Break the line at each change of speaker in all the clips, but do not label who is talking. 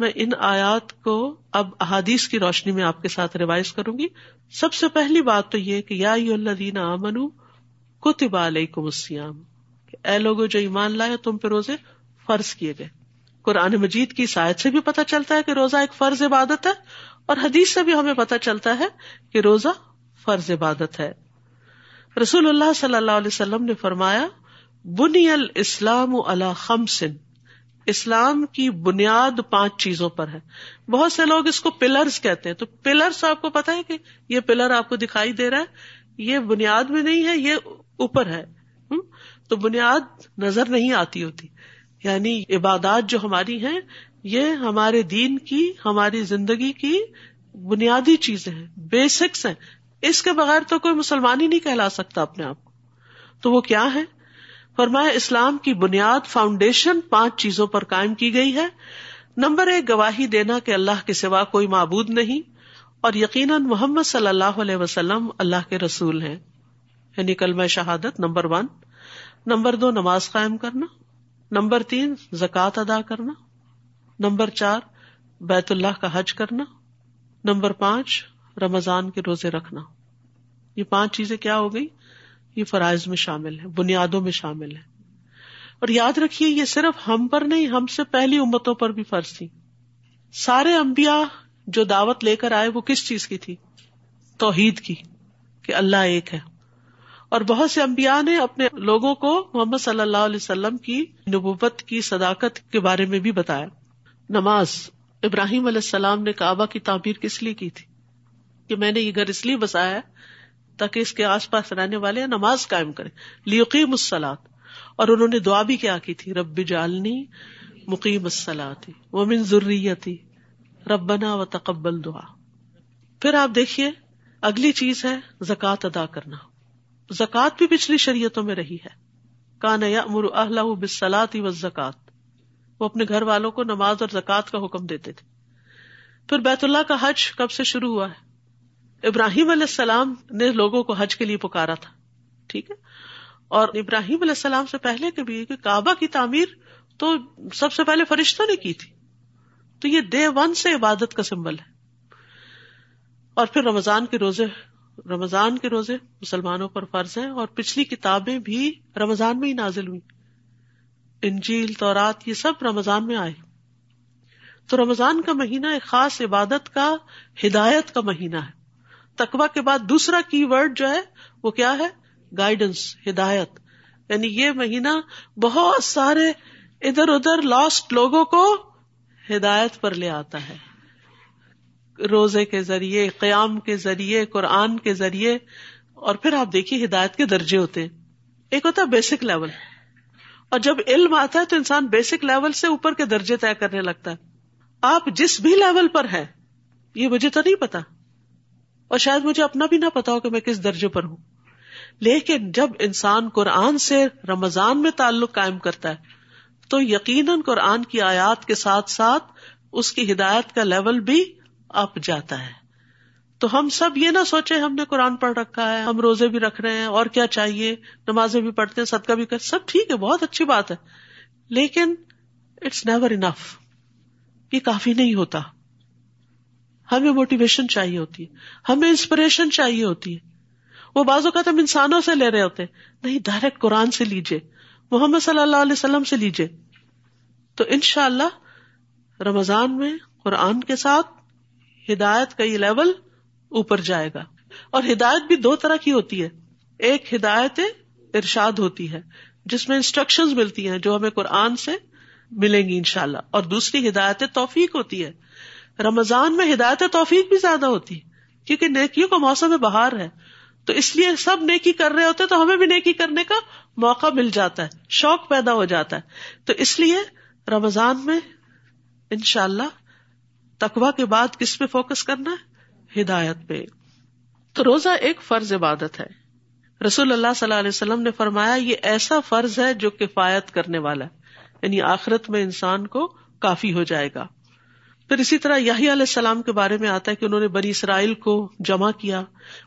میں ان آیات کو اب احادیث کی روشنی میں آپ کے ساتھ ریوائز کروں گی۔ سب سے پہلی بات تو یہ کہ یا اللہ امن کتب علیکم السیام اے لوگوں جو ایمان لائے تم پہ روزے فرض کیے گئے۔ قرآن مجید کی سائد سے بھی پتہ چلتا ہے کہ روزہ ایک فرض عبادت ہے اور حدیث سے بھی ہمیں پتہ چلتا ہے کہ روزہ فرض عبادت ہے۔ رسول اللہ صلی اللہ علیہ وسلم نے فرمایا، بنی الاسلام اللہ خمسن اسلام کی بنیاد پانچ چیزوں پر ہے۔ بہت سے لوگ اس کو پلرز کہتے ہیں۔ تو پلرس آپ کو پتا ہے کہ یہ پلر آپ کو دکھائی دے رہا ہے۔ یہ بنیاد میں نہیں ہے، یہ اوپر ہے۔ تو بنیاد نظر نہیں آتی ہوتی۔ یعنی عبادات جو ہماری ہیں، یہ ہمارے دین کی، ہماری زندگی کی بنیادی چیزیں ہیں، بیسکس ہیں۔ اس کے بغیر تو کوئی مسلمان ہی نہیں کہلا سکتا اپنے آپ کو۔ تو وہ کیا ہے فرمایا اسلام کی بنیاد فاؤنڈیشن پانچ چیزوں پر قائم کی گئی ہے۔ نمبر ایک، گواہی دینا کہ اللہ کے سوا کوئی معبود نہیں۔ اور یقیناً محمد صلی اللہ علیہ وسلم اللہ کے رسول ہیں۔ یعنی کلمہ شہادت نمبر ون۔ نمبر دو، نماز قائم کرنا۔ نمبر تین، زکوٰۃ ادا کرنا۔ نمبر چار، بیت اللہ کا حج کرنا۔ نمبر پانچ، رمضان کے روزے رکھنا۔ یہ پانچ چیزیں کیا ہو گئی یہ فرائض میں شامل ہے بنیادوں میں شامل ہے اور یاد رکھیے، یہ صرف ہم پر نہیں، ہم سے پہلی امتوں پر بھی فرض تھی۔ سارے امبیا جو دعوت لے کر آئے، وہ کس چیز کی تھی؟ توحید کی، کہ اللہ ایک ہے۔ اور بہت سے امبیا نے اپنے لوگوں کو محمد صلی اللہ علیہ وسلم کی نبوت کی صداقت کے بارے میں بھی بتایا۔ نماز، ابراہیم علیہ السلام نے کعبہ کی تعبیر کس لیے کی تھی؟ کہ میں نے یہ گھر اس لیے بسایا تاکہ اس کے آس پاس رہنے والے نماز قائم کرے لیقی مسلات اور انہوں نے دعا بھی کیا کی تھی، رب جالنی مقیم مسلاتی وہ من ضروری ربنا و تقبل دعا پھر آپ دیکھیے، اگلی چیز ہے زکوٰۃ ادا کرنا۔ زکوٰۃ بھی پچھلی شریعتوں میں رہی ہے۔ کان امر اللہ بسلاتی و زکات وہ اپنے گھر والوں کو نماز اور زکوٰۃ کا حکم دیتے تھے۔ پھر بیت اللہ کا حج کب سے شروع ہوا ہے؟ ابراہیم علیہ السلام نے لوگوں کو حج کے لیے پکارا تھا، ٹھیک ہے؟ اور ابراہیم علیہ السلام سے پہلے کے بھی کعبہ کی تعمیر تو سب سے پہلے فرشتوں نے کی تھی۔ تو یہ ڈے ون سے عبادت کا سمبل ہے۔ اور پھر رمضان کے روزے، رمضان کے روزے مسلمانوں پر فرض ہیں اور پچھلی کتابیں بھی رمضان میں ہی نازل ہوئی۔ انجیل، تورات، یہ سب رمضان میں آئے۔ تو رمضان کا مہینہ ایک خاص عبادت کا ہدایت کا مہینہ ہے۔ تقوا کے بعد دوسرا کی ورڈ جو ہے وہ کیا ہے؟ گائیڈنس ہدایت۔ یعنی یہ مہینہ بہت سارے ادھر ادھر لاسٹ لوگوں کو ہدایت پر لے آتا ہے۔ روزے کے ذریعے، قیام کے ذریعے، قرآن کے ذریعے۔ اور پھر آپ دیکھیے ہدایت کے درجے ہوتے ہیں۔ ایک ہوتا ہے بیسک لیول اور جب علم آتا ہے تو انسان بیسک لیول سے اوپر کے درجے طے کرنے لگتا ہے۔ آپ جس بھی لیول پر ہے یہ مجھے تو نہیں پتا۔ اور شاید مجھے اپنا بھی نہ پتا ہو کہ میں کس درجے پر ہوں۔ لیکن جب انسان قرآن سے رمضان میں تعلق قائم کرتا ہے، تو یقیناً قرآن کی آیات کے ساتھ ساتھ اس کی ہدایت کا لیول بھی اپ جاتا ہے۔ تو ہم سب یہ نہ سوچے ہم نے قرآن پڑھ رکھا ہے، ہم روزے بھی رکھ رہے ہیں، اور کیا چاہیے؟ نمازیں بھی پڑھتے ہیں، صدقہ بھی کر۔ سب ٹھیک ہے، بہت اچھی بات ہے۔ لیکن اٹس نیور انف یہ کافی نہیں ہوتا۔ ہمیں موٹیویشن چاہیے ہوتی ہے، ہمیں انسپریشن چاہیے ہوتی ہے۔ وہ بعض اوقات ہم انسانوں سے لے رہے ہوتے نہیں ڈائریکٹ قرآن سے لیجیے محمد صلی اللہ علیہ وسلم سے لیجیے تو ان شاء اللہ رمضان میں قرآن کے ساتھ ہدایت کا یہ لیول اوپر جائے گا۔ اور ہدایت بھی دو طرح کی ہوتی ہے۔ ایک ہدایت ارشاد ہوتی ہے، جس میں انسٹرکشن ملتی ہیں جو ہمیں قرآن سے ملیں گی ان شاء اللہ اور دوسری ہدایت توفیق ہوتی ہے۔ رمضان میں ہدایت توفیق بھی زیادہ ہوتی ہے، کیونکہ نیکیوں کا موسم بہار ہے۔ تو اس لیے سب نیکی کر رہے ہوتے تو ہمیں بھی نیکی کرنے کا موقع مل جاتا ہے، شوق پیدا ہو جاتا ہے۔ تو اس لیے رمضان میں ان شاء اللہ تقوا کے بعد کس پہ فوکس کرنا ہے؟ ہدایت پہ۔ تو روزہ ایک فرض عبادت ہے۔ رسول اللہ صلی اللہ علیہ وسلم نے فرمایا، یہ ایسا فرض ہے جو کفایت کرنے والا ہے۔ یعنی آخرت میں انسان کو کافی ہو جائے گا۔ پھر اسی طرح یہی علیہ السلام کے بارے میں آتا ہے کہ انہوں نے بنی اسرائیل کو جمع کیا۔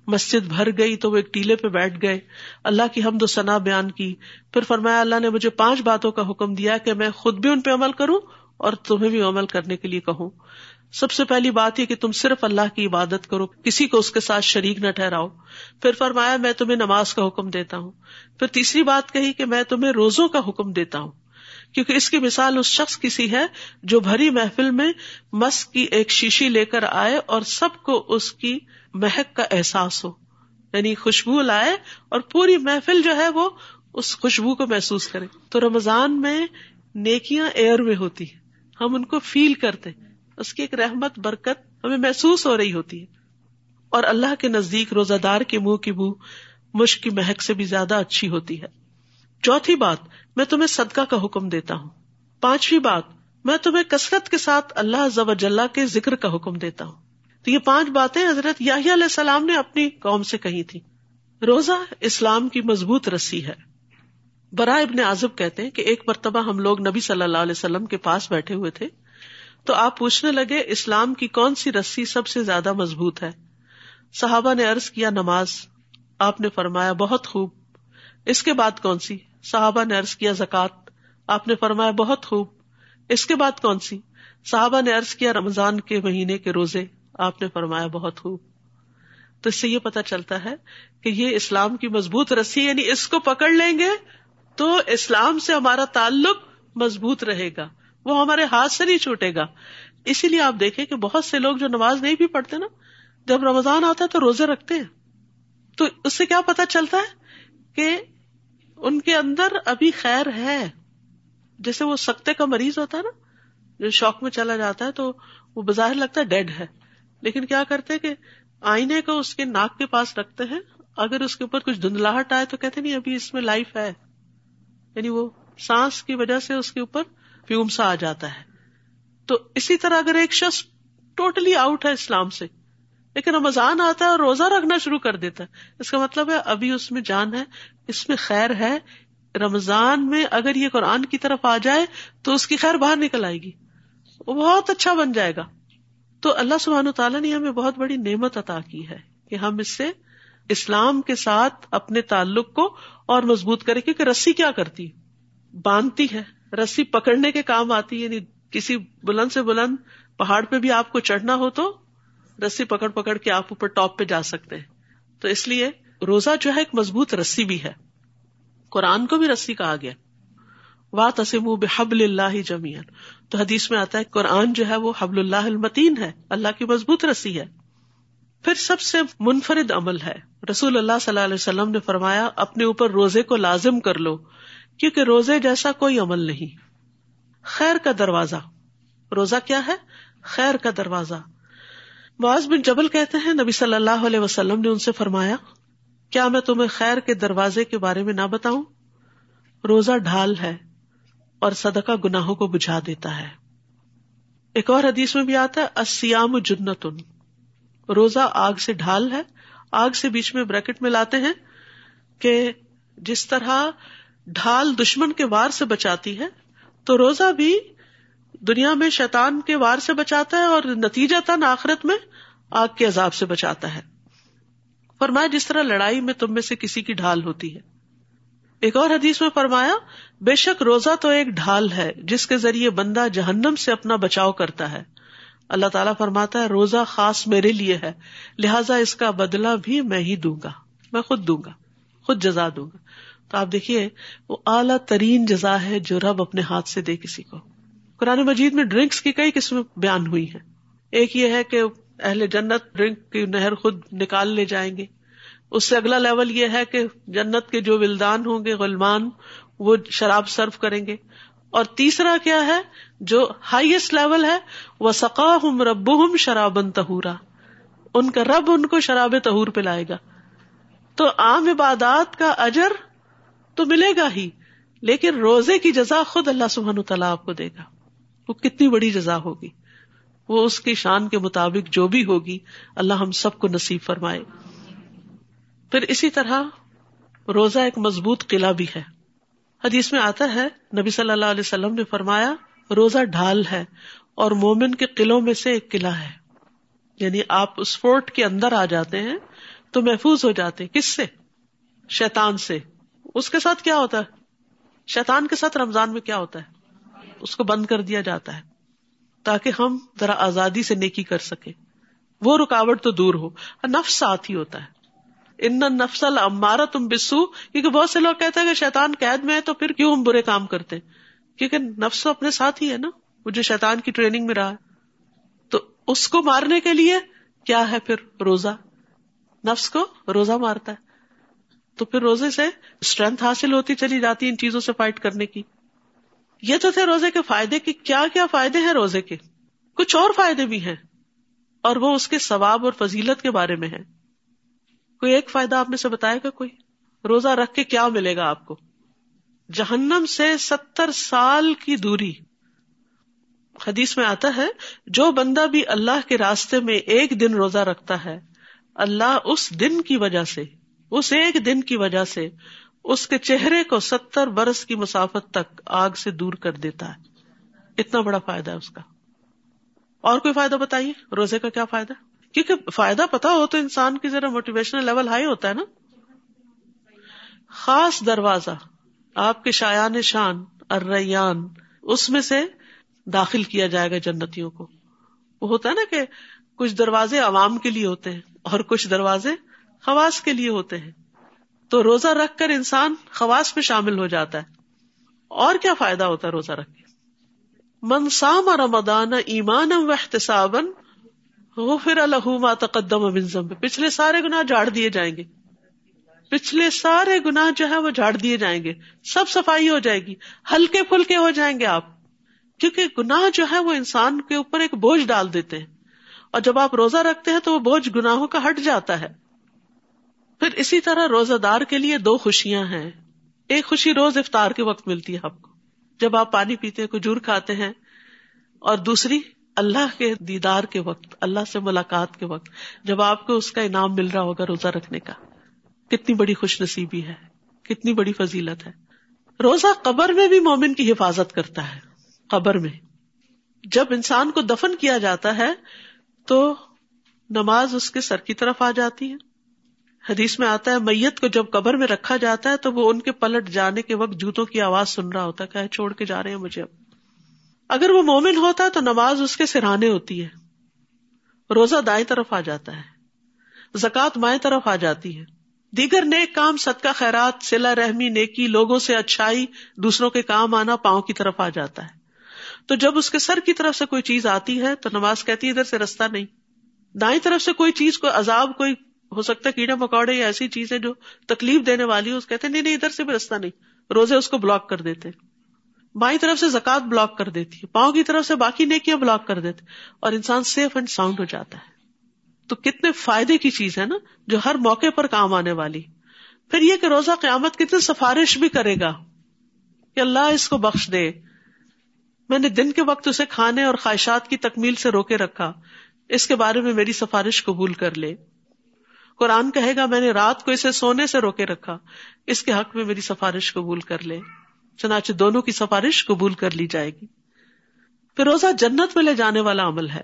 مسجد بھر گئی تو وہ ایک ٹیلے پہ بیٹھ گئے۔ اللہ کی حمد و ثنا بیان کی۔ پھر فرمایا، اللہ نے مجھے پانچ باتوں کا حکم دیا کہ میں خود بھی ان پہ عمل کروں اور تمہیں بھی عمل کرنے کے لیے کہوں۔ سب سے پہلی بات یہ کہ تم صرف اللہ کی عبادت کرو، کسی کو اس کے ساتھ شریک نہ ٹھہراؤ۔ پھر فرمایا، میں تمہیں نماز کا حکم دیتا ہوں۔ پھر تیسری بات کہی کہ میں تمہیں روزوں کا حکم دیتا ہوں۔ کیونکہ اس کی مثال اس شخص کی سی ہے جو بھری محفل میں مس کی ایک شیشی لے کر آئے اور سب کو اس کی مہک کا احساس ہو۔ یعنی خوشبو لائے اور پوری محفل جو ہے وہ اس خوشبو کو محسوس کرے۔ تو رمضان میں نیکیاں ایئر میں ہوتی ہم ان کو فیل کرتے اس کی ایک رحمت، برکت ہمیں محسوس ہو رہی ہوتی ہے۔ اور اللہ کے نزدیک روزہ دار کے منہ کی بو مشک کی مہک سے بھی زیادہ اچھی ہوتی ہے۔ چوتھی بات، میں تمہیں صدقہ کا حکم دیتا ہوں۔ پانچویں بات، میں تمہیں کثرت کے ساتھ اللہ ضب کے ذکر کا حکم دیتا ہوں۔ تو یہ پانچ باتیں حضرت یاہی علیہ السلام نے اپنی قوم سے کہی تھی روزہ اسلام کی مضبوط رسی ہے۔ برائے ابن آزب کہتے ہیں کہ ایک مرتبہ ہم لوگ نبی صلی اللہ علیہ وسلم کے پاس بیٹھے ہوئے تھے تو آپ پوچھنے لگے، اسلام کی کون سی رسی سب سے زیادہ مضبوط ہے؟ صحابہ نے ارض کیا، نماز۔ آپ نے فرمایا، بہت خوب۔ اس کے بعد کون سی؟ صحابہ نے ارض کیا زکات آپ نے فرمایا، بہت خوب۔ اس کے بعد کون سی؟ صحابہ نے ارض کیا، رمضان کے مہینے کے روزے۔ آپ نے فرمایا، بہت خوب۔ تو اس سے یہ پتا چلتا ہے کہ یہ اسلام کی مضبوط رسی یعنی اس کو پکڑ لیں گے تو اسلام سے ہمارا تعلق مضبوط رہے گا۔ وہ ہمارے ہاتھ سے نہیں چھوٹے گا۔ اسی لیے آپ دیکھیں کہ بہت سے لوگ جو نماز نہیں بھی پڑھتے نا، جب رمضان آتا ہے تو روزے رکھتے ہیں۔ تو اس سے کیا پتا چلتا ہے کہ ان کے اندر ابھی خیر ہے۔ جیسے وہ سکتے کا مریض ہوتا ہے نا، جو شوق میں چلا جاتا ہے تو وہ بظاہر لگتا ہے ڈیڈ ہے۔ لیکن کیا کرتے کہ آئینے کو اس کے ناک کے پاس رکھتے ہیں۔ اگر اس کے اوپر کچھ دھندلاہٹ آئے تو کہتے نہیں، ابھی اس میں لائف ہے۔ یعنی وہ سانس کی وجہ سے اس کے اوپر فیومسا آ جاتا ہے۔ تو اسی طرح اگر ایک شخص ٹوٹلی آؤٹ ہے اسلام سے لیکن رمضان آتا ہے اور روزہ رکھنا شروع کر دیتا ہے۔ اس کا مطلب ہے ابھی اس میں جان ہے، اس میں خیر ہے۔ رمضان میں اگر یہ قرآن کی طرف آ جائے تو اس کی خیر باہر نکل آئے گی۔ وہ بہت اچھا بن جائے گا۔ تو اللہ سبحانہ تعالیٰ نے ہمیں بہت بڑی نعمت عطا کی ہے کہ ہم اس سے اسلام کے ساتھ اپنے تعلق کو اور مضبوط کرے کیونکہ رسی کیا کرتی؟ باندھتی ہے۔ رسی پکڑنے کے کام آتی ہے یعنی کسی بلند سے بلند پہاڑ پہ بھی آپ کو چڑھنا ہو تو رسی پکڑ پکڑ کے آپ اوپر ٹاپ پہ جا سکتے ہیں۔ تو اس لیے روزہ جو ہے ایک مضبوط رسی بھی ہے۔ قرآن کو بھی رسی کہا گیا۔ وا تسم بحب اللہ جمیان تو حدیث میں آتا ہے، قرآن جو ہے وہ حبل اللہ المتین ہے۔ اللہ کی مضبوط رسی ہے۔ پھر سب سے منفرد عمل ہے۔ رسول اللہ صلی اللہ علیہ وسلم نے فرمایا، اپنے اوپر روزے کو لازم کر لو، کیونکہ روزے جیسا کوئی عمل نہیں۔ خیر کا دروازہ۔ روزہ کیا ہے؟ خیر کا دروازہ۔ معاذ بن جبل کہتے ہیں، نبی صلی اللہ علیہ وسلم نے ان سے فرمایا، کیا میں تمہیں خیر کے دروازے کے بارے میں نہ بتاؤں؟ روزہ ڈھال ہے اور صدقہ گناہوں کو بجھا دیتا ہے۔ ایک اور حدیث میں بھی آتا ہے اسیام جنتن۔ روزہ آگ سے ڈھال ہے، آگ سے بیچ میں بریکٹ میں لاتے ہیں کہ جس طرح ڈھال دشمن کے وار سے بچاتی ہے، تو روزہ بھی دنیا میں شیطان کے وار سے بچاتا ہے اور نتیجہ تن آخرت میں آگ کے عذاب سے بچاتا ہے۔ فرمایا، جس طرح لڑائی میں تم میں سے کسی کی ڈھال ہوتی ہے۔ ایک اور حدیث میں فرمایا، بے شک روزہ تو ایک ڈھال ہے، جس کے ذریعے بندہ جہنم سے اپنا بچاؤ کرتا ہے۔ اللہ تعالیٰ فرماتا ہے، روزہ خاص میرے لیے ہے، لہٰذا اس کا بدلہ بھی میں ہی دوں گا۔ میں خود دوں گا، خود جزا دوں گا۔ تو آپ دیکھیے، وہ اعلیٰ ترین جزا ہے جو رب اپنے ہاتھ سے دے کسی کو۔ قرآن مجید میں ڈرنکس کی کئی قسم بیان ہوئی ہیں۔ ایک یہ ہے کہ اہل جنت ڈرنک کی نہر خود نکال لے جائیں گے۔ اس سے اگلا لیول یہ ہے کہ جنت کے جو ولدان ہوں گے، غلمان، وہ شراب سرو کریں گے۔ اور تیسرا کیا ہے، جو ہائیسٹ لیول ہے وہ سقا ہم رب ہم شرابن تہورا ان کا رب ان کو شراب تہور پہ لائے گا۔ تو عام عبادات کا اجر تو ملے گا ہی، لیکن روزے کی جزا خود اللہ سبحان تعالیٰ آپ کو دے گا۔ وہ کتنی بڑی جزا ہوگی۔ وہ اس کی شان کے مطابق جو بھی ہوگی، اللہ ہم سب کو نصیب فرمائے۔ پھر اسی طرح روزہ ایک مضبوط قلعہ بھی ہے۔ حدیث میں آتا ہے، نبی صلی اللہ علیہ وسلم نے فرمایا، روزہ ڈھال ہے اور مومن کے قلعوں میں سے ایک قلعہ ہے۔ یعنی آپ اس فورٹ کے اندر آ جاتے ہیں تو محفوظ ہو جاتے کس سے؟ شیطان سے۔ اس کے ساتھ کیا ہوتا ہے؟ شیطان کے ساتھ رمضان میں کیا ہوتا ہے؟ اس کو بند کر دیا جاتا ہے تاکہ ہم ذرا آزادی سے نیکی کر سکے وہ رکاوٹ تو دور ہو۔ نفس ساتھ ہی ہوتا ہے۔ ان نفسل امارا تم بسو کیونکہ بہت سے لوگ کہتے ہیں کہ شیطان قید میں ہے تو پھر کیوں ہم برے کام کرتے ہیں؟ کیونکہ نفس اپنے ساتھ ہی ہے نا۔ وہ جو شیطان کی ٹریننگ میں رہا ہے۔ تو اس کو مارنے کے لیے کیا ہے پھر روزہ؟ نفس کو روزہ مارتا ہے۔ تو پھر روزے سے اسٹرینتھ حاصل ہوتی چلی جاتی ان چیزوں سے فائٹ کرنے کی۔ یہ تو تھے روزے کے فائدے کی کیا کیا فائدے ہیں روزے کے؟ کچھ اور فائدے بھی ہیں، اور وہ اس کے ثواب اور فضیلت کے بارے میں ہے کوئی ایک فائدہ آپ میں سے بتائے گا کوئی؟ روزہ رکھ کے کیا ملے گا آپ کو؟ جہنم سے ستر سال کی دوری۔ حدیث میں آتا ہے، جو بندہ بھی اللہ کے راستے میں ایک دن روزہ رکھتا ہے، اللہ اس دن کی وجہ سے، اس ایک دن کی وجہ سے اس کے چہرے کو ستر برس کی مسافت تک آگ سے دور کر دیتا ہے۔ اتنا بڑا فائدہ ہے اس کا۔ اور کوئی فائدہ بتائیے؟ روزے کا کیا فائدہ؟ کیونکہ فائدہ پتا ہو تو انسان کی ذرا موٹیویشنل لیول ہائی ہوتا ہے نا۔ خاص دروازہ، آپ کے شایان شان ارریان اس میں سے داخل کیا جائے گا جنتیوں کو۔ وہ ہوتا ہے نا کہ کچھ دروازے عوام کے لیے ہوتے ہیں اور کچھ دروازے خواص کے لیے ہوتے ہیں۔ تو روزہ رکھ کر انسان خواص میں شامل ہو جاتا ہے۔ اور کیا فائدہ ہوتا ہے روزہ رکھ کے؟ منسام رمدان ایمان و احتساب غفر الحما تقدم اب پچھلے سارے گنا جھاڑ دیے جائیں گے۔ پچھلے سارے گنا جو ہے وہ جھاڑ دیے جائیں گے۔ سب صفائی ہو جائے گی۔ ہلکے پھلکے ہو جائیں گے آپ۔ کیونکہ گناہ جو ہے وہ انسان کے اوپر ایک بوجھ ڈال دیتے ہیں۔ اور جب آپ روزہ رکھتے ہیں تو وہ بوجھ گناہوں کا ہٹ جاتا ہے۔ پھر اسی طرح روزہ دار کے لیے دو خوشیاں ہیں۔ ایک خوشی روز افطار کے وقت ملتی ہے آپ کو۔ جب آپ پانی پیتے کھجور کھاتے ہیں، اور دوسری اللہ کے دیدار کے وقت، اللہ سے ملاقات کے وقت، جب آپ کو اس کا انعام مل رہا ہوگا روزہ رکھنے کا۔ کتنی بڑی خوش نصیبی ہے، کتنی بڑی فضیلت ہے۔ روزہ قبر میں بھی مومن کی حفاظت کرتا ہے۔ قبر میں۔ جب انسان کو دفن کیا جاتا ہے، تو نماز اس کے سر کی طرف آ جاتی ہے۔ حدیث میں آتا ہے، میت کو جب قبر میں رکھا جاتا ہے تو وہ ان کے پلٹ جانے کے وقت جوتوں کی آواز سن رہا ہوتا ہے کہ چھوڑ کے جا رہے ہیں مجھے اب۔ اگر وہ مومن ہوتا تو نماز اس کے سرانے ہوتی ہے۔ روزہ دائیں طرف آ جاتا ہے، زکوٰۃ مائیں طرف آ جاتی ہے۔ دیگر نیک کام، صدقہ، خیرات سلا رحمی، نیکی، لوگوں سے اچھائی، دوسروں کے کام آنا پاؤں کی طرف آ جاتا ہے۔ تو جب اس کے سر کی طرف سے کوئی چیز آتی ہے تو نماز کہتی ہے، ادھر سے رستہ نہیں۔ دائیں طرف سے کوئی چیز، کوئی عذاب، کوئی ہو سکتا ہے کیڑے مکوڑے یا ایسی چیز ہے جو تکلیف دینے والی ہو اس کہتے نہیں نہیں، ادھر سے بھی رستہ نہیں۔ روزے اس کو بلاک کر دیتے بائیں طرف سے زکات بلاک کر دیتی ہے۔ پاؤں کی طرف سے باقی نیکیاں بلاک کر دیتے اور انسان سیف اینڈ ساؤنڈ ہو جاتا ہے۔ تو کتنے فائدے کی چیز ہے نا، جو ہر موقع پر کام آنے والی۔ پھر یہ کہ روزہ قیامت کتنی سفارش بھی کرے گا کہ اللہ اس کو بخش دے۔ میں نے دن کے وقت اسے کھانے اور خواہشات کی تکمیل سے روکے رکھا۔ اس کے بارے میں میری سفارش قبول کر لے۔ قرآن کہے گا، میں نے رات کو اسے سونے سے روکے رکھا، اس کے حق میں میری سفارش قبول کر لے، چنانچہ دونوں کی سفارش قبول کر لی جائے گی۔ پھر روزہ جنت میں لے جانے والا عمل ہے۔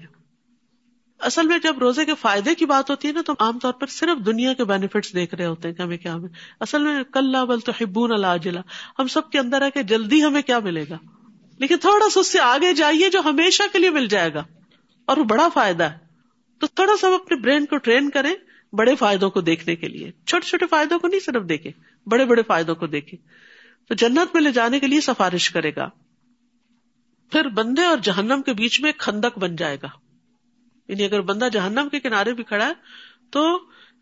اصل میں جب روزے کے فائدے کی بات ہوتی ہے نا، تو عام طور پر صرف دنیا کے بینیفٹس دیکھ رہے ہوتے ہیں، کہ ہمیں کیا ہمیں اصل میں کل بل تو ہبون اللہ ہم سب کے اندر ہے کہ جلدی ہمیں کیا ملے گا۔ لیکن تھوڑا سا اس سے آگے جائیے جو ہمیشہ کے لیے مل جائے گا۔ اور وہ بڑا فائدہ ہے۔ تو تھوڑا سا ہم اپنے برین کو ٹرین کریں۔ بڑے فائدوں کو دیکھنے کے لیے۔ چھوٹے چھوٹے فائدوں کو نہیں صرف دیکھے، بڑے بڑے فائدوں کو دیکھے۔ تو جنت میں لے جانے کے لیے سفارش کرے گا۔ پھر بندے اور جہنم کے بیچ میں کھندک بن جائے گا۔ یعنی اگر بندہ جہنم کے کنارے بھی کھڑا ہے، تو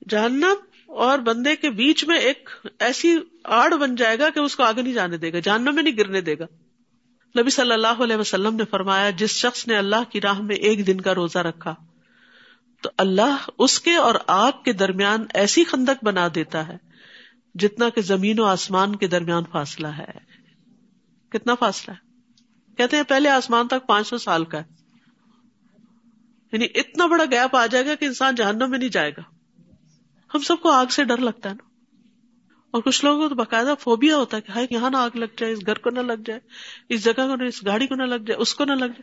جہنم اور بندے کے بیچ میں ایک ایسی آڑ بن جائے گا کہ اس کو آگے نہیں جانے دے گا، جہنم میں نہیں گرنے دے گا۔ نبی صلی اللہ علیہ وسلم نے فرمایا، جس شخص نے اللہ کی راہ میں ایک دن کا روزہ رکھا تو اللہ اس کے اور آگ کے درمیان ایسی خندق بنا دیتا ہے جتنا کہ زمین و آسمان کے درمیان فاصلہ ہے۔ کتنا فاصلہ ہے؟ کہتے ہیں پہلے آسمان تک پانچ سو سال کا ہے۔ یعنی اتنا بڑا گیپ آ جائے گا کہ انسان جہنم میں نہیں جائے گا۔ ہم سب کو آگ سے ڈر لگتا ہے نا۔ اور کچھ لوگوں کو تو باقاعدہ فوبیا ہوتا ہے کہ یہاں نہ آگ لگ جائے، اس گھر کو نہ لگ جائے، اس جگہ کو نہ، اس گاڑی کو نہ لگ جائے، اس کو نہ لگ جائے۔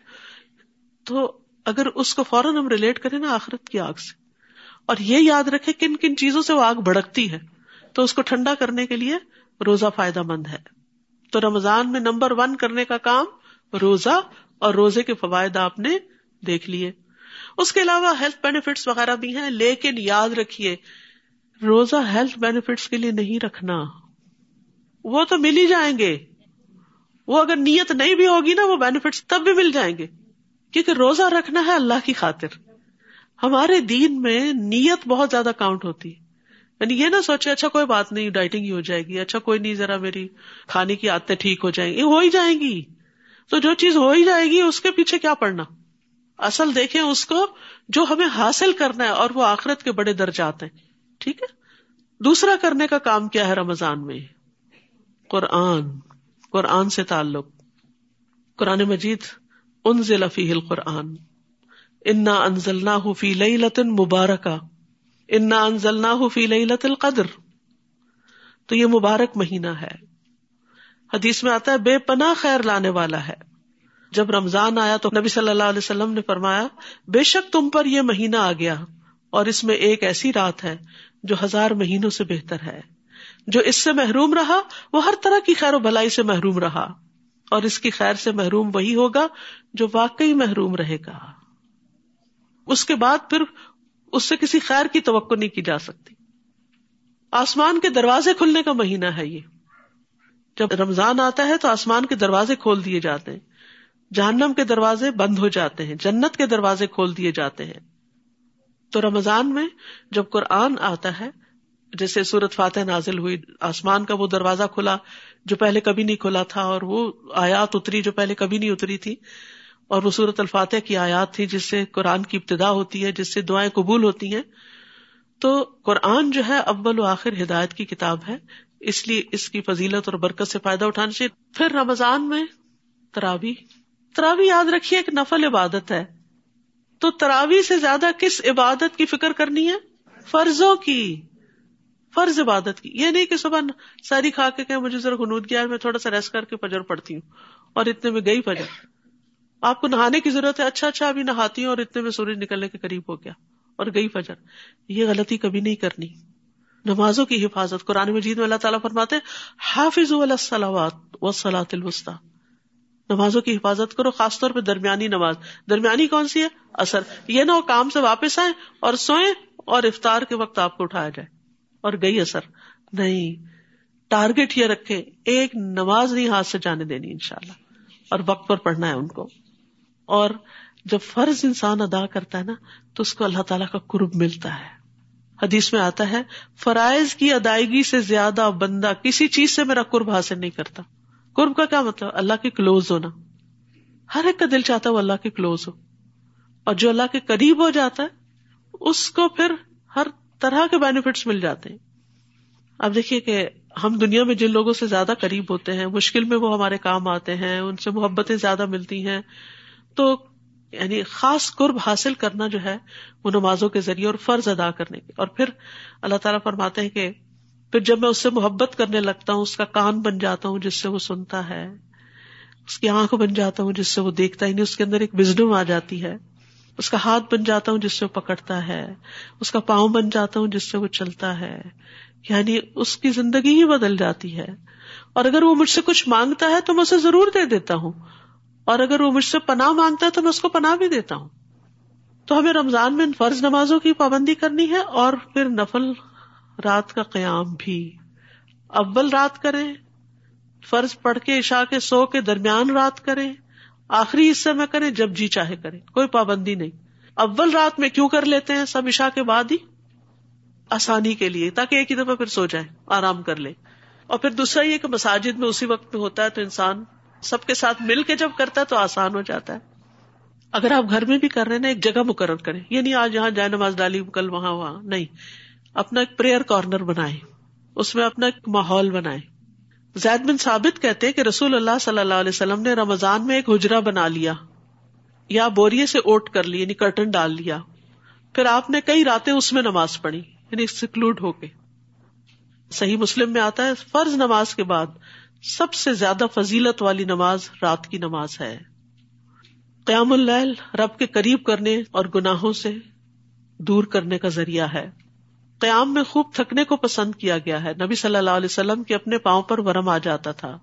تو اگر اس کو فوراً ہم ریلیٹ کریں نا آخرت کی آگ سے۔ اور یہ یاد رکھے کن کن چیزوں سے وہ آگ بھڑکتی ہے۔ تو اس کو ٹھنڈا کرنے کے لیے روزہ فائدہ مند ہے۔ تو رمضان میں نمبر ون کرنے کا کام روزہ اور روزے کے فوائد آپ نے دیکھ لیے۔ اس کے علاوہ ہیلتھ بینیفٹس وغیرہ بھی ہیں، لیکن یاد رکھیے، روزہ ہیلتھ بینیفٹس کے لیے نہیں رکھنا۔ وہ تو مل ہی جائیں گے۔ وہ اگر نیت نہیں بھی ہوگی نا، وہ بینیفٹس تب بھی مل جائیں گے۔ کیونکہ روزہ رکھنا ہے اللہ کی خاطر۔ ہمارے دین میں نیت بہت زیادہ کاؤنٹ ہوتی۔ ہے یعنی یہ نہ سوچے اچھا کوئی بات نہیں ڈائٹنگ ہی ہو جائے گی اچھا کوئی نہیں، ذرا میری کھانے کی عادتیں ٹھیک ہو جائیں گی۔ ہو ہی جائیں گی۔ تو جو چیز ہو ہی جائے گی، اس کے پیچھے کیا پڑنا اصل دیکھیں اس کو جو ہمیں حاصل کرنا ہے اور وہ آخرت کے بڑے درجات ہیں۔ ٹھیک ہے؟ دوسرا کرنے کا کام کیا ہے رمضان میں؟ قرآن۔ قرآن سے تعلق۔ قرآن مجید ان ضلع فی القرآن۔ انا انزل فی لئی لطن مبارکا انا انزل فی لئی لط القدر۔ تو یہ مبارک مہینہ ہے۔ حدیث میں آتا ہے، بے پناہ خیر لانے والا ہے۔ جب رمضان آیا تو نبی صلی اللہ علیہ وسلم نے فرمایا، بے شک تم پر یہ مہینہ آ گیا اور اس میں ایک ایسی رات ہے جو ہزار مہینوں سے بہتر ہے۔ جو اس سے محروم رہا، وہ ہر طرح کی خیر و بھلائی سے محروم رہا۔ اور اس کی خیر سے محروم وہی ہوگا جو واقعی محروم رہے گا۔ اس کے بعد پھر اس سے کسی خیر کی توقع نہیں کی جا سکتی۔ آسمان کے دروازے کھلنے کا مہینہ ہے یہ۔ جب رمضان آتا ہے تو آسمان کے دروازے کھول دیے جاتے ہیں۔ جہنم کے دروازے بند ہو جاتے ہیں۔ جنت کے دروازے کھول دیے جاتے ہیں۔ تو رمضان میں جب قرآن آتا ہے، جیسے سورت فاتح نازل ہوئی، آسمان کا وہ دروازہ کھلا جو پہلے کبھی نہیں کھلا تھا اور وہ آیات اتری جو پہلے کبھی نہیں اتری تھی اور وہ سورت الفاتح کی آیات تھی جس سے قرآن کی ابتدا ہوتی ہے، جس سے دعائیں قبول ہوتی ہیں۔ تو قرآن جو ہے اول و آخر ہدایت کی کتاب ہے۔ اس لیے اس کی فضیلت اور برکت سے فائدہ اٹھانا چاہیے۔ پھر رمضان میں تراوی۔ تراوی یاد رکھیے، ایک نفل عبادت ہے۔ تو تراوی سے زیادہ کس عبادت کی فکر کرنی ہے؟ فرضوں کی۔ فرض عبادت کی۔ یہ نہیں کہ صبح ساری کھا کے کہ مجھے ذرا خنود گیا میں تھوڑا سا ریسٹ کر کے فجر پڑتی ہوں اور اتنے میں گئی فجر۔ آپ کو نہانے کی ضرورت ہے اچھا اچھا ابھی نہاتی ہوں اور اتنے میں سورج نکلنے کے قریب ہو گیا اور گئی فجر۔ یہ غلطی کبھی نہیں کرنی۔ نمازوں کی حفاظت۔ قرآن مجید میں اللہ تعالیٰ فرماتے حافظ وسلاۃ الوسطی۔ نمازوں کی حفاظت کرو، خاص طور پہ درمیانی نماز۔ درمیانی کون سی ہے؟ اثر۔ یہ نہ ہو کام سے واپس آئے اور سوئیں اور افطار کے وقت آپ کو اٹھایا جائے۔ اور گئی اثر۔ نہیں، ٹارگیٹ یہ رکھے ایک نماز نہیں ہاتھ سے جانے دینی ان شاء اللہ اور وقت پر پڑھنا ہے ان کو۔ اور جب فرض انسان ادا کرتا ہے نا، تو اس کو اللہ تعالیٰ کا قرب ملتا ہے۔ حدیث میں آتا ہے، فرائض کی ادائیگی سے زیادہ بندہ کسی چیز سے میرا قرب حاصل نہیں کرتا۔ قرب کا کیا مطلب؟ اللہ کے کلوز ہونا۔ ہر ایک کا دل چاہتا ہے وہ اللہ کے کلوز ہو۔ اور جو اللہ کے قریب ہو جاتا ہے، اس کو پھر ہر طرح کے بینیفٹس مل جاتے ہیں۔ اب دیکھیے کہ ہم دنیا میں جن لوگوں سے زیادہ قریب ہوتے ہیں، مشکل میں وہ ہمارے کام آتے ہیں، ان سے محبتیں زیادہ ملتی ہیں۔ تو یعنی خاص قرب حاصل کرنا جو ہے وہ نمازوں کے ذریعے اور فرض ادا کرنے کے اور پھر اللہ تعالیٰ فرماتے ہیں کہ پھر جب میں اس سے محبت کرنے لگتا ہوں، اس کا کان بن جاتا ہوں جس سے وہ سنتا ہے، اس کی آنکھ بن جاتا ہوں جس سے وہ دیکھتا ہے یعنی اس کے اندر ایک وزڈم آ جاتی ہے۔ اس کا ہاتھ بن جاتا ہوں جس سے وہ پکڑتا ہے۔ اس کا پاؤں بن جاتا ہوں جس سے وہ چلتا ہے۔ یعنی اس کی زندگی ہی بدل جاتی ہے۔ اور اگر وہ مجھ سے کچھ مانگتا ہے تو میں اسے ضرور دے دیتا ہوں۔ اور اگر وہ مجھ سے پناہ مانگتا ہے تو میں اس کو پناہ بھی دیتا ہوں۔ تو ہمیں رمضان میں فرض نمازوں کی پابندی کرنی ہے اور پھر نفل رات کا قیام بھی۔ اول رات کریں، فرض پڑھ کے عشاء کے سو کے درمیان رات کریں۔ آخری حصے میں کریں جب جی چاہے کریں، کوئی پابندی نہیں۔ اول رات میں کیوں کر لیتے ہیں سب عشاء کے بعد ہی؟ آسانی کے لیے، تاکہ ایک ہی دفعہ پھر سو جائے آرام کر لے اور پھر دوسرا یہ کہ مساجد میں اسی وقت میں ہوتا ہے تو انسان سب کے ساتھ مل کے جب کرتا ہے تو آسان ہو جاتا ہے۔ اگر آپ گھر میں بھی کر رہے ہیں نا ایک جگہ مقرر کریں۔ یہ نہیں آج یہاں جائے نماز ڈالی، کل وہاں وہاں۔ نہیں۔ اپنا ایک پریئر کارنر بنائے اس میں اپنا ایک ماحول بنائے زید بن ثابت کہتے کہ رسول اللہ صلی اللہ علیہ وسلم نے رمضان میں ایک حجرا بنا لیا۔ یا بوریے سے اوٹ کر لی یعنی کرٹن ڈال لیا۔ پھر آپ نے کئی راتیں اس میں نماز پڑھی یعنی سکلوڈ ہو کے۔ صحیح مسلم میں آتا ہے، فرض نماز کے بعد۔ سب سے زیادہ فضیلت والی نماز رات کی نماز ہے۔ قیام اللیل رب کے قریب کرنے اور گناہوں سے دور کرنے کا ذریعہ ہے۔ قیام میں خوب تھکنے کو پسند کیا گیا ہے۔ نبی صلی اللہ علیہ وسلم کے اپنے پاؤں پر ورم آ جاتا تھا۔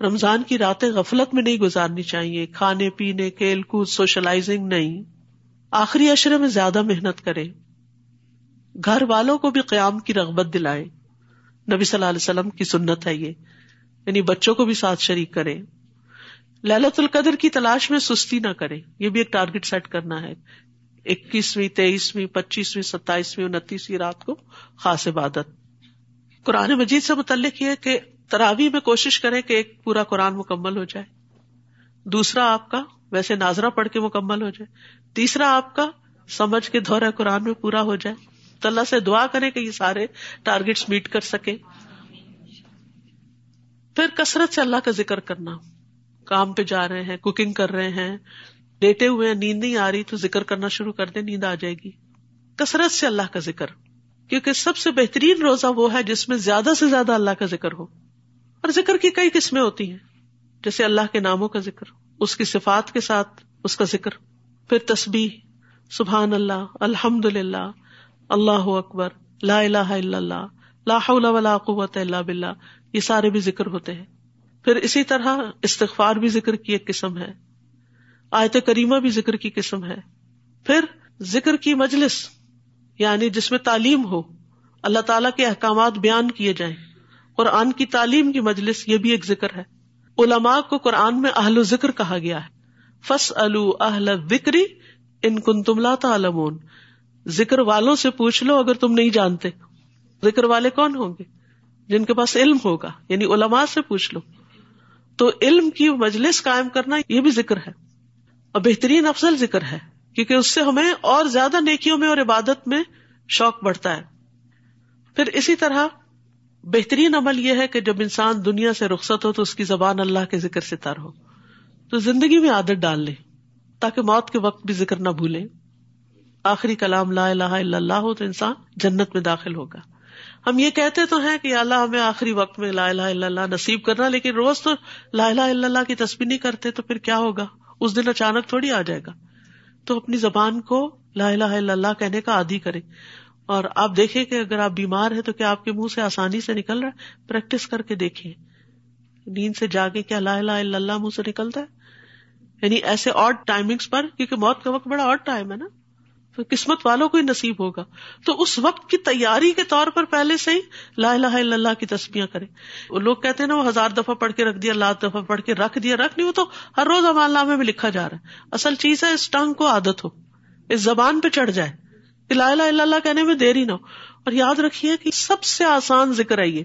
رمضان کی راتیں غفلت میں نہیں گزارنی چاہیے۔ کھانے، پینے، کھیل کود، سوشلائزنگ نہیں۔ آخری اشرے میں زیادہ محنت کرے گھر والوں کو بھی قیام کی رغبت دلائے نبی صلی اللہ علیہ وسلم کی سنت ہے یہ۔ یعنی بچوں کو بھی ساتھ شریک کرے للت القدر کی تلاش میں سستی نہ کرے یہ بھی ایک ٹارگیٹ سیٹ کرنا ہے۔ اکیسویں، تیئیسویں، پچیسویں، ستائیسویں، انتیسویں رات کو خاص عبادت۔ قرآن مجید سے متعلق یہ کہ تراوی میں کوشش کرے کہ ایک پورا قرآن مکمل ہو جائے۔ دوسرا آپ کا ویسے ناظرہ پڑھ کے مکمل ہو جائے۔ تیسرا آپ کا سمجھ کے دورہ قرآن میں پورا ہو جائے۔ تو اللہ سے دعا کرے کہ یہ سارے ٹارگیٹ میٹ کر سکے۔ پھر کثرت سے اللہ کا ذکر کرنا۔ کام پہ جا رہے ہیں کوکنگ کر رہے ہیں۔ لیٹے ہوئے ہیں، نیند نہیں آ رہی تو ذکر کرنا شروع کر دیں، نیند آ جائے گی۔ کثرت سے اللہ کا ذکر۔ کیونکہ سب سے بہترین روزہ وہ ہے جس میں زیادہ سے زیادہ اللہ کا ذکر ہو۔ اور ذکر کی کئی قسمیں ہوتی ہیں۔ جیسے اللہ کے ناموں کا ذکر، اس کی صفات کے ساتھ اس کا ذکر۔ پھر تسبیح، سبحان اللہ الحمد للہ اللہ اکبر، لا الہ الا اللہ، لا حول ولا قوت الا باللہ، یہ سارے بھی ذکر ہوتے ہیں۔ پھر اسی طرح استغفار بھی ذکر کی ایک قسم ہے، آیت کریمہ بھی ذکر کی قسم ہے۔ پھر ذکر کی مجلس یعنی جس میں تعلیم ہو، اللہ تعالیٰ کے احکامات بیان کیے جائیں۔ قرآن کی تعلیم کی مجلس یہ بھی ایک ذکر ہے۔ علماء کو قرآن میں اہل ذکر کہا گیا ہے۔ فس اہل ان کن تم لاتا ذکر والوں سے پوچھ لو اگر تم نہیں جانتے۔ ذکر والے کون ہوں گے؟ جن کے پاس علم ہوگا یعنی علماء سے پوچھ لو۔ تو علم کی مجلس قائم کرنا یہ بھی ذکر ہے۔ اور بہترین افضل ذکر ہے، کیونکہ اس سے ہمیں اور زیادہ نیکیوں میں اور عبادت میں شوق بڑھتا ہے۔ پھر اسی طرح بہترین عمل یہ ہے کہ جب انسان دنیا سے رخصت ہو تو اس کی زبان اللہ کے ذکر سے تر ہو۔ تو زندگی میں عادت ڈال لے، تاکہ موت کے وقت بھی ذکر نہ بھولے آخری کلام لا الہ الا اللہ ہو تو انسان جنت میں داخل ہوگا۔ ہم یہ کہتے تو ہیں کہ اللہ ہمیں آخری وقت میں لا الہ الا اللہ نصیب کرنا، لیکن روز تو لا الہ الا اللہ کی تصویر نہیں کرتے تو پھر کیا ہوگا؟ اس دن اچانک تھوڑی آ جائے گا۔ تو اپنی زبان کو لا الہ الا اللہ کہنے کا عادی کرے اور آپ دیکھیں کہ اگر آپ بیمار ہیں تو کیا آپ کے منہ سے آسانی سے نکل رہا ہے؟ پریکٹس کر کے دیکھیں۔ نیند سے جاگے کیا لا الہ الا اللہ منہ سے نکلتا ہے؟ یعنی ایسے آڈ ٹائمنگس پر، کیونکہ موت کا وقت بڑا آڈ ٹائم ہے نا۔ قسمت والوں کو ہی نصیب ہوگا۔ تو اس وقت کی تیاری کے طور پر پہلے سے ہی لا الہ الا اللہ کی تصویاں کرے وہ لوگ کہتے ہیں نا وہ ہزار دفعہ پڑھ کے رکھ دیا، لاکھ دفعہ پڑھ کے رکھ دیا، رکھ نہیں، وہ تو ہر روز امال نامے میں لکھا جا رہا ہے۔ اصل چیز ہے اس ٹنگ کو عادت ہو، اس زبان پہ چڑھ جائے کہ لا الہ الا اللہ کہنے میں دیر ہی نہ ہو۔ اور یاد رکھیے کہ سب سے آسان ذکر ہے یہ۔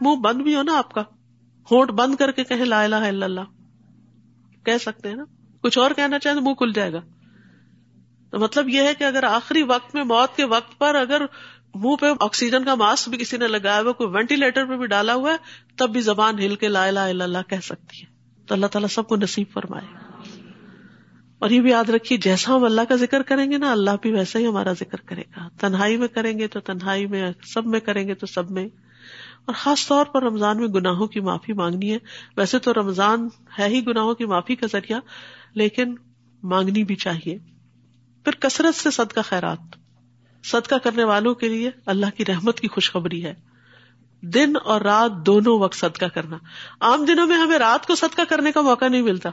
منہ بند بھی ہو نا آپ کا، ہونٹ بند کر کے کہیں لا الہ الا اللہ۔ کہہ سکتے ہیں نا، کچھ اور کہنا چاہیں تو منہ کھل جائے گا۔ تو مطلب یہ ہے کہ اگر آخری وقت میں موت کے وقت پر اگر منہ پہ آکسیجن کا ماسک بھی کسی نے لگایا ہوا کوئی وینٹیلیٹر پہ بھی ڈالا ہوا ہے، تب بھی زبان ہل کے لا الہ الا اللہ کہہ سکتی ہے۔ تو اللہ تعالیٰ سب کو نصیب فرمائے۔ اور یہ بھی یاد رکھیے، جیسا ہم اللہ کا ذکر کریں گے نا، اللہ بھی ویسا ہی ہمارا ذکر کرے گا۔ تنہائی میں کریں گے تو تنہائی میں، سب میں کریں گے تو سب میں۔ اور خاص طور پر رمضان میں گناہوں کی معافی مانگنی ہے۔ ویسے تو رمضان ہے ہی گناہوں کی معافی کا ذریعہ، لیکن مانگنی بھی چاہیے۔ پھر کثرت سے صدقہ خیرات۔ صدقہ کرنے والوں کے لیے اللہ کی رحمت کی خوشخبری ہے۔ دن اور رات دونوں وقت صدقہ کرنا۔ عام دنوں میں ہمیں رات کو صدقہ کرنے کا موقع نہیں ملتا۔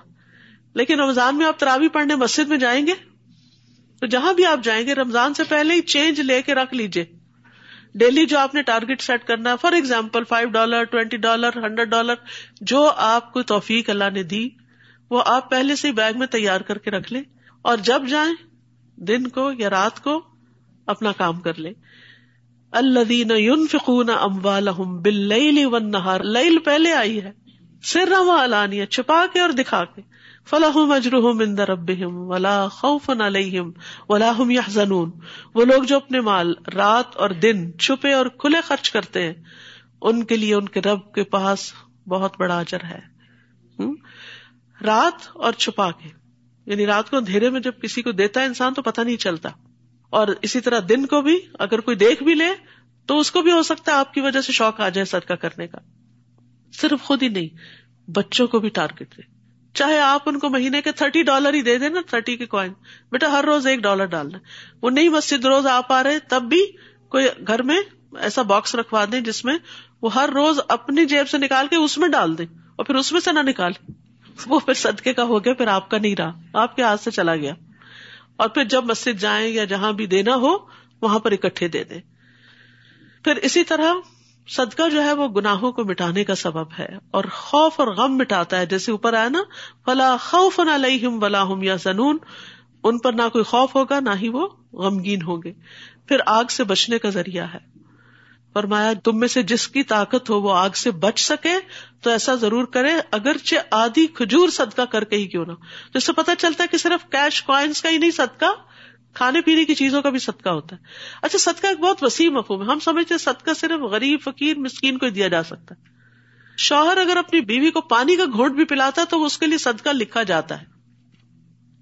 لیکن رمضان میں آپ تراوی پڑھنے مسجد میں جائیں گے، تو جہاں بھی آپ جائیں گے، رمضان سے پہلے ہی چینج لے کے رکھ لیجیے ڈیلی جو آپ نے ٹارگیٹ سیٹ کرنا ہے for example five dollar, twenty dollar, hundred dollar, جو آپ کو توفیق اللہ نے دی، وہ آپ پہلے سے بیگ میں تیار کر کے رکھ لیں۔ اور جب جائیں دن کو یا رات کو اپنا کام کر لیں الدین یون فکون اموالحم بل ونہار لئی پہلے آئی ہے سر روا علانیہ، چھپا کے اور دکھا کے۔ فلاح مجروح اندر اب ولا خوف علیہم ولا ہم یحزنون۔ وہ لوگ جو اپنے مال رات اور دن چھپے اور کھلے خرچ کرتے ہیں، ان کے لیے ان کے رب کے پاس بہت بڑا اجر ہے۔ رات اور چھپا کے۔ یعنی رات کو اندھیرے میں جب کسی کو دیتا ہے انسان تو پتہ نہیں چلتا۔ اور اسی طرح دن کو بھی اگر کوئی دیکھ بھی لے تو اس کو بھی ہو سکتا ہے آپ کی وجہ سے شوق آ جائے صدقہ کرنے کا۔ صرف خود ہی نہیں، بچوں کو بھی ٹارگیٹ دے چاہے آپ ان کو مہینے کے تھرٹی ڈالر ہی دے دیں نا تھرٹی کے کوائن بیٹا، ہر روز ایک ڈالر ڈالنا۔ وہ نہیں مسجد روز آپ آ رہے، تب بھی کوئی گھر میں ایسا باکس رکھوا دیں جس میں وہ ہر روز اپنی جیب سے نکال کے اس میں ڈال دیں اور پھر اس میں سے نہ نکالے۔ وہ پھر صدقے کا ہو گیا، پھر آپ کا نہیں رہا۔ آپ کے ہاتھ سے چلا گیا۔ اور پھر جب مسجد جائیں یا جہاں بھی دینا ہو، وہاں پر اکٹھے دے دیں۔ پھر اسی طرح صدقہ جو ہے وہ گناہوں کو مٹانے کا سبب ہے۔ اور خوف اور غم مٹاتا ہے۔ جیسے اوپر آیا نا، فلا خوف علیہم ولا ہم یا سنون ان پر نہ کوئی خوف ہوگا، نہ ہی وہ غمگین ہوں گے۔ پھر آگ سے بچنے کا ذریعہ ہے۔ فرمایا، تم میں سے جس کی طاقت ہو وہ آگ سے بچ سکے تو ایسا ضرور کرے، اگرچہ آدھی کھجور صدقہ کر کے ہی کیوں نہ جس سے پتا چلتا ہے کہ صرف کیش کوائنس کا ہی نہیں صدقہ، کھانے پینے کی چیزوں کا بھی صدقہ ہوتا ہے۔ اچھا صدقہ ایک بہت وسیع مفہوم ہے۔ ہم سمجھتے صدقہ صرف غریب، فقیر، مسکین کو دیا جا سکتا ہے۔ شوہر اگر اپنی بیوی کو پانی کا گھونٹ بھی پلاتا ہے تو اس کے لیے صدقہ لکھا جاتا ہے۔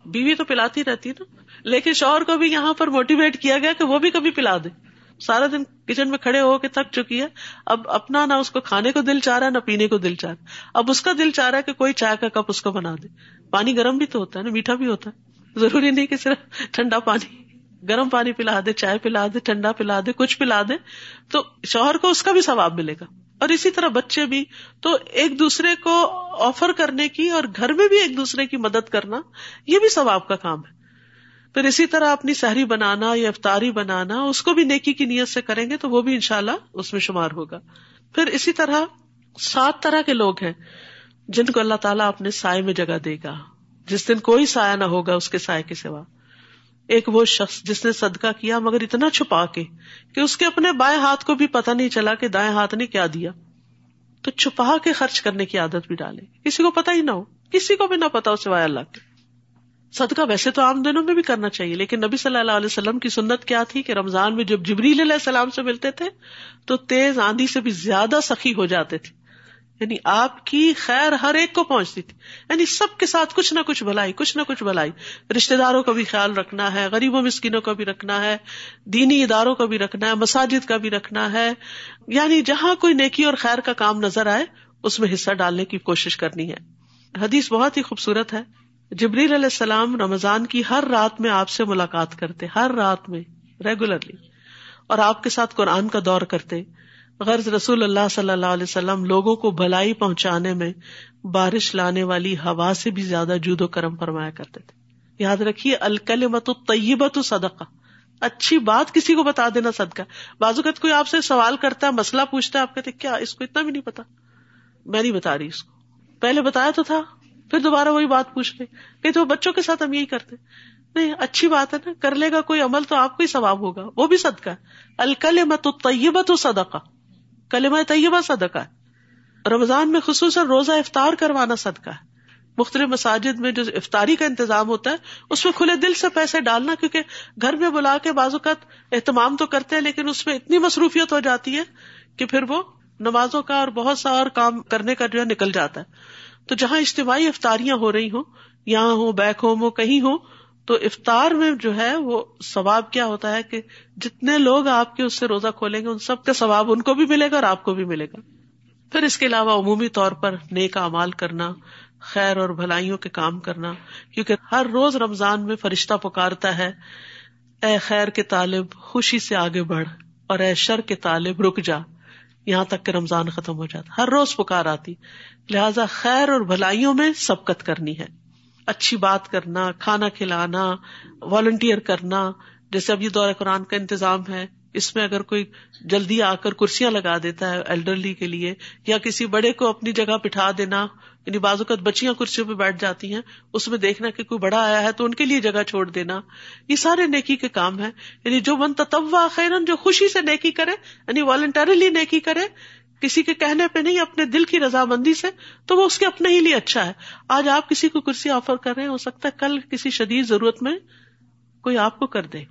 بیوی تو پلاتی رہتی ہے نا، لیکن شوہر کو بھی یہاں پر موٹیویٹ کیا گیا کہ وہ بھی کبھی پلا دے۔ سارا دن کچن میں کھڑے ہو کے تھک چکی ہے۔ اب اپنا نہ اس کو کھانے کو دل چاہ رہا ہے نہ پینے کو دل چاہ رہا۔ اب اس کا دل چاہ رہا ہے کہ کوئی چائے کا کپ اس کو بنا دے۔ پانی گرم بھی تو ہوتا ہے نا، میٹھا بھی ہوتا ہے۔ ضروری نہیں کہ صرف ٹھنڈا پانی، گرم پانی پلا دے، چائے پلا دے، ٹھنڈا پلا دے، کچھ پلا دے۔ تو شوہر کو اس کا بھی ثواب ملے گا۔ اور اسی طرح بچے بھی۔ تو ایک دوسرے کو آفر کرنے کی اور گھر میں بھی ایک دوسرے کی مدد کرنا، یہ بھی ثواب کا کام ہے۔ پھر اسی طرح اپنی سہری بنانا یا افطاری بنانا، اس کو بھی نیکی کی نیت سے کریں گے تو وہ بھی انشاءاللہ اس میں شمار ہوگا۔ پھر اسی طرح سات طرح کے لوگ ہیں جن کو اللہ تعالیٰ اپنے سائے میں جگہ دے گا۔ جس دن کوئی سایہ نہ ہوگا اس کے سائے کے سوا۔ ایک وہ شخص جس نے صدقہ کیا مگر اتنا چھپا کے کہ اس کے اپنے بائیں ہاتھ کو بھی پتا نہیں چلا کہ دائیں ہاتھ نے کیا دیا۔ تو چھپا کے خرچ کرنے کی عادت بھی ڈالے کسی کو پتا ہی نہ ہو۔ کسی کو بھی نہ پتا ہو سوائے اللہ کے۔ صدقہ ویسے تو عام دنوں میں بھی کرنا چاہیے، لیکن نبی صلی اللہ علیہ وسلم کی سنت کیا تھی کہ رمضان میں جب جبریل علیہ السلام سے ملتے تھے تو تیز آندھی سے بھی زیادہ سخی ہو جاتے تھے۔ یعنی آپ کی خیر ہر ایک کو پہنچتی تھی۔ یعنی سب کے ساتھ کچھ نہ کچھ بھلائی، کچھ نہ کچھ بھلائی۔ رشتے داروں کا بھی خیال رکھنا ہے، غریبوں، مسکینوں کا بھی رکھنا ہے، دینی اداروں کا بھی رکھنا ہے، مساجد کا بھی رکھنا ہے۔ یعنی جہاں کوئی نیکی اور خیر کا کام نظر آئے، اس میں حصہ ڈالنے کی کوشش کرنی ہے۔ حدیث بہت ہی خوبصورت ہے۔ جبریل علیہ السلام رمضان کی ہر رات میں آپ سے ملاقات کرتے، ہر رات میں ریگولرلی اور آپ کے ساتھ قرآن کا دور کرتے۔ غرض رسول اللہ صلی اللہ علیہ وسلم لوگوں کو بھلائی پہنچانے میں بارش لانے والی ہوا سے بھی زیادہ جود و کرم فرمایا کرتے تھے۔ یاد رکھیے الکل مت طیبت صدقہ۔ اچھی بات کسی کو بتا دینا صدقہ۔ بازوقت کوئی آپ سے سوال کرتا ہے مسئلہ پوچھتا ہے آپ کہتے، کیا اس کو اتنا بھی نہیں پتا؟ میں نہیں بتا رہی اس کو۔ پہلے بتایا تو تھا پھر دوبارہ وہی بات پوچھ لے کہ تو بچوں کے ساتھ ہم یہی کرتے نہیں، اچھی بات ہے نا، کر لے گا کوئی عمل تو آپ کو ہی ثواب ہوگا، وہ بھی صدقہ الکل مت طیبت صدقہ، کلمہ طیبہ صدقہ ہے۔ رمضان میں خصوصاً روزہ افطار کروانا صدقہ ہے۔ مختلف مساجد میں جو افطاری کا انتظام ہوتا ہے، اس میں کھلے دل سے پیسے ڈالنا، کیونکہ گھر میں بلا کے بعض اوقات اہتمام تو کرتے ہیں، لیکن اس میں اتنی مصروفیت ہو جاتی ہے کہ پھر وہ نمازوں کا اور بہت سا اور کام کرنے کا جو ہے نکل جاتا ہے۔ تو جہاں اجتماعی افطاریاں ہو رہی ہوں، یہاں ہو بیک ہوم ہو کہیں ہو تو افطار میں جو ہے وہ ثواب کیا ہوتا ہے کہ جتنے لوگ آپ کے اس سے روزہ کھولیں گے، ان سب کا ثواب ان کو بھی ملے گا اور آپ کو بھی ملے گا۔ پھر اس کے علاوہ عمومی طور پر نیک امال کرنا، خیر اور بھلائیوں کے کام کرنا، کیونکہ ہر روز رمضان میں فرشتہ پکارتا ہے، اے خیر کے طالب، خوشی سے آگے بڑھ اور اے شر کے طالب، رک جا۔ یہاں تک کہ رمضان ختم ہو جاتا ہر روز پکار آتی۔ لہذا خیر اور بھلائیوں میں سبقت کرنی ہے۔ اچھی بات کرنا، کھانا کھلانا والنٹیئر کرنا، جیسے اب یہ دور قرآن کا انتظام ہے، اس میں اگر کوئی جلدی آ کر کرسیاں لگا دیتا ہے ایلڈرلی کے لیے، یا کسی بڑے کو اپنی جگہ بٹھا دینا یعنی بعض اوقات بچیاں کرسیوں پہ بیٹھ جاتی ہیں، اس میں دیکھنا کہ کوئی بڑا آیا ہے تو ان کے لیے جگہ چھوڑ دینا۔ یہ سارے نیکی کے کام ہے یعنی جو من تتوا خیرن، جو خوشی سے نیکی کرے یعنی والنٹریلی نیکی کرے، کسی کے کہنے پہ نہیں، اپنے دل کی رضامندی سے، تو وہ اس کے اپنے ہی لیے اچھا ہے۔ آج آپ کسی کو کرسی آفر کر رہے ہیں، ہو سکتا ہے کل کسی شدید ضرورت میں کوئی آپ کو کر دے۔